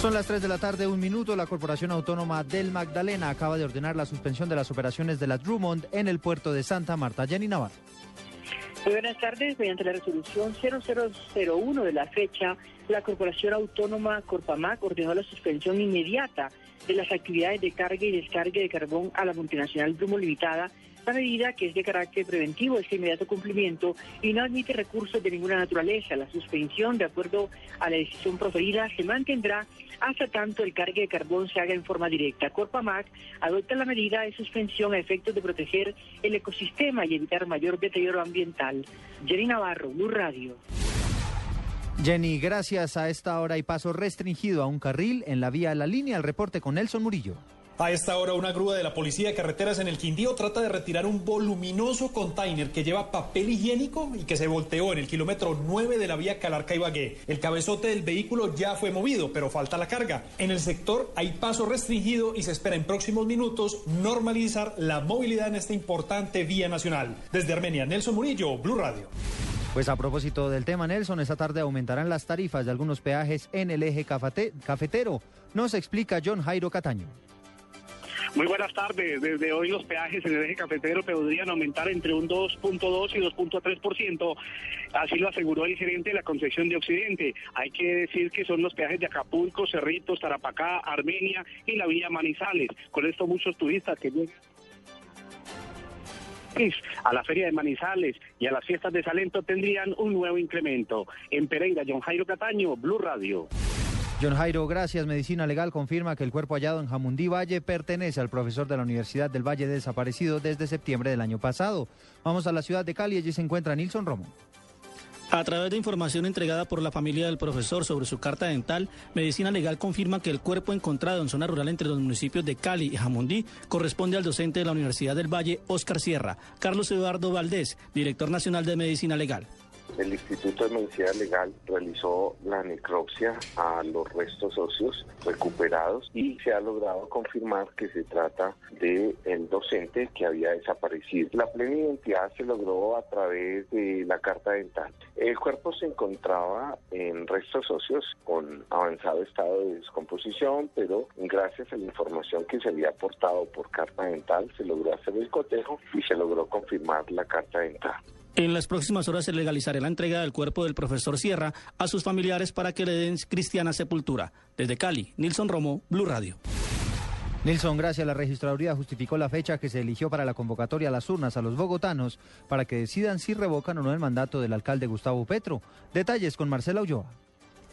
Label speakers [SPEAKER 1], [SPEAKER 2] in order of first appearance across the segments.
[SPEAKER 1] Son las 3 de la tarde, un minuto. La Corporación Autónoma del Magdalena acaba de ordenar la suspensión de las operaciones de la Drummond en el puerto de Santa Marta. Jenny Navarro.
[SPEAKER 2] Muy buenas tardes. Mediante la resolución 0001 de la fecha, la Corporación Autónoma Corpamac ordenó la suspensión inmediata de las actividades de carga y descarga de carbón a la multinacional Drummond Limitada. La medida, que es de carácter preventivo, es de inmediato cumplimiento y no admite recursos de ninguna naturaleza. La suspensión, de acuerdo a la decisión proferida, se mantendrá hasta tanto el cargue de carbón se haga en forma directa. Corpamac adopta la medida de suspensión a efectos de proteger el ecosistema y evitar mayor deterioro ambiental. Jenny Navarro, Blue Radio.
[SPEAKER 1] Jenny, gracias. A esta hora hay paso restringido a un carril en la vía La Línea. El reporte con Nelson Murillo.
[SPEAKER 3] A esta hora, una grúa de la Policía de Carreteras en el Quindío trata de retirar un voluminoso container que lleva papel higiénico y que se volteó en el kilómetro 9 de la vía Calarca-Ibagué. El cabezote del vehículo ya fue movido, pero falta la carga. En el sector hay paso restringido y se espera en próximos minutos normalizar la movilidad en esta importante vía nacional. Desde Armenia, Nelson Murillo, Blue Radio.
[SPEAKER 1] Pues a propósito del tema, Nelson, esta tarde aumentarán las tarifas de algunos peajes en el eje cafetero. Nos explica John Jairo Cataño.
[SPEAKER 4] Muy buenas tardes. Desde hoy los peajes en el eje cafetero podrían aumentar entre un 2.2 y 2.3%. Así lo aseguró el gerente de la concesión de Occidente. Hay que decir que son los peajes de Acapulco, Cerritos, Tarapacá, Armenia y la vía Manizales. Con esto muchos turistas que llegan a la feria de Manizales y a las fiestas de Salento tendrían un nuevo incremento. En Pereira, John Jairo Cataño, Blue Radio.
[SPEAKER 1] John Jairo, gracias. Medicina Legal confirma que el cuerpo hallado en Jamundí Valle pertenece al profesor de la Universidad del Valle desaparecido desde septiembre del año pasado. Vamos a la ciudad de Cali, allí se encuentra Nilson Romo.
[SPEAKER 5] A través de información entregada por la familia del profesor sobre su carta dental, Medicina Legal confirma que el cuerpo encontrado en zona rural entre los municipios de Cali y Jamundí corresponde al docente de la Universidad del Valle, Oscar Sierra, Carlos Eduardo Valdés, director nacional de Medicina Legal.
[SPEAKER 6] El Instituto de Medicina Legal realizó la necropsia a los restos óseos recuperados y se ha logrado confirmar que se trata de docente que había desaparecido. La plena identidad se logró a través de la carta dental. El cuerpo se encontraba en restos óseos con avanzado estado de descomposición, pero gracias a la información que se había aportado por carta dental se logró hacer el cotejo y se logró confirmar la carta dental.
[SPEAKER 5] En las próximas horas se legalizará la entrega del cuerpo del profesor Sierra a sus familiares para que le den cristiana sepultura. Desde Cali, Nilson Romo, Blue Radio.
[SPEAKER 1] Nilson, gracias. La registraduría justificó la fecha que se eligió para la convocatoria a las urnas a los bogotanos para que decidan si revocan o no el mandato del alcalde Gustavo Petro. Detalles con Marcela Ulloa.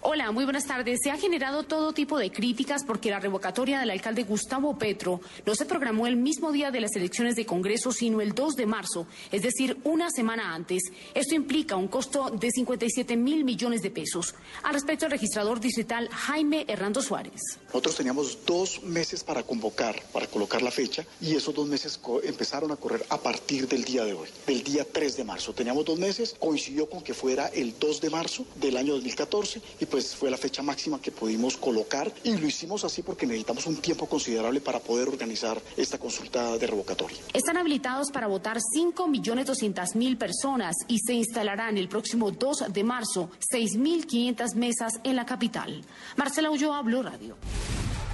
[SPEAKER 7] Hola, muy buenas tardes. Se ha generado todo tipo de críticas porque la revocatoria del alcalde Gustavo Petro no se programó el mismo día de las elecciones de Congreso, sino el 2 de marzo, es decir, una semana antes. Esto implica un costo de 57 mil millones de pesos. Al respecto, el registrador digital Jaime Hernando Suárez.
[SPEAKER 8] Nosotros teníamos dos meses para convocar, para colocar la fecha, y esos dos meses empezaron a correr a partir del día de hoy, del día 3 de marzo. Teníamos dos meses, coincidió con que fuera el 2 de marzo del año 2014 y pues fue la fecha máxima que pudimos colocar y lo hicimos así porque necesitamos un tiempo considerable para poder organizar esta consulta de revocatoria.
[SPEAKER 7] Están habilitados para votar 5.200.000 personas y se instalarán el próximo 2 de marzo 6.500 mesas en la capital. Marcela Ulloa, Blue Radio.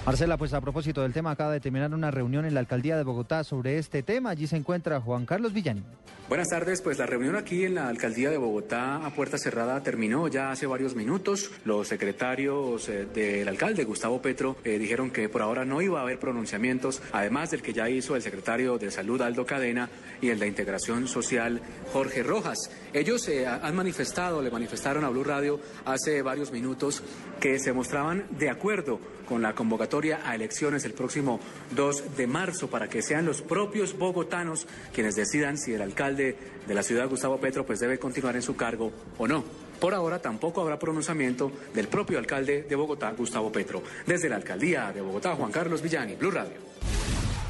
[SPEAKER 1] Marcela, pues a propósito del tema, acaba de terminar una reunión en la alcaldía de Bogotá sobre este tema. Allí se encuentra Juan Carlos Villani.
[SPEAKER 9] Buenas tardes, pues la reunión aquí en la alcaldía de Bogotá a puerta cerrada terminó ya hace varios minutos. Los secretarios eh, del alcalde, Gustavo Petro, eh, dijeron que por ahora no iba a haber pronunciamientos, además del que ya hizo el secretario de Salud, Aldo Cadena, y el de Integración Social, Jorge Rojas. Ellos eh, han manifestado, le manifestaron a Blue Radio hace varios minutos que se mostraban de acuerdo con la convocatoria a elecciones el próximo 2 de marzo para que sean los propios bogotanos quienes decidan si el alcalde de la ciudad, Gustavo Petro, pues debe continuar en su cargo o no. Por ahora tampoco habrá pronunciamiento del propio alcalde de Bogotá, Gustavo Petro. Desde la alcaldía de Bogotá, Juan Carlos Villani, Blue Radio.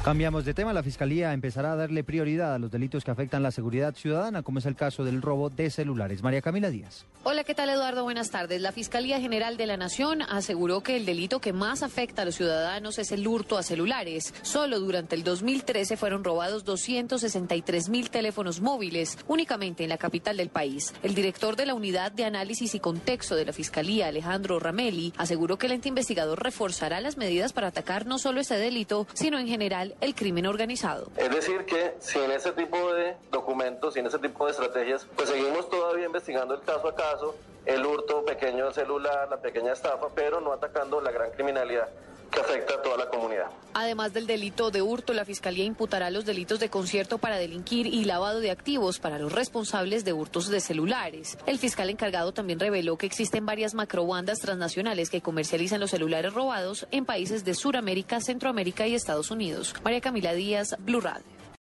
[SPEAKER 1] Cambiamos de tema. La Fiscalía empezará a darle prioridad a los delitos que afectan la seguridad ciudadana, como es el caso del robo de celulares. María Camila Díaz.
[SPEAKER 10] Hola, ¿qué tal Eduardo? Buenas tardes. La Fiscalía General de la Nación aseguró que el delito que más afecta a los ciudadanos es el hurto a celulares. Solo durante el 2013 fueron robados 263 mil teléfonos móviles, únicamente en la capital del país. El director de la Unidad de Análisis y Contexto de la Fiscalía, Alejandro Ramelli, aseguró que el ente investigador reforzará las medidas para atacar no solo este delito, sino en general el crimen organizado.
[SPEAKER 11] Es decir, que sin ese tipo de documentos, sin ese tipo de estrategias, pues seguimos todavía investigando el caso a caso, el hurto pequeño del celular, la pequeña estafa, pero no atacando la gran criminalidad que afecta a toda la comunidad.
[SPEAKER 10] Además del delito de hurto, la Fiscalía imputará los delitos de concierto para delinquir y lavado de activos para los responsables de hurtos de celulares. El fiscal encargado también reveló que existen varias macrobandas transnacionales que comercializan los celulares robados en países de Sudamérica, Centroamérica y Estados Unidos. María Camila Díaz, Blue Radio.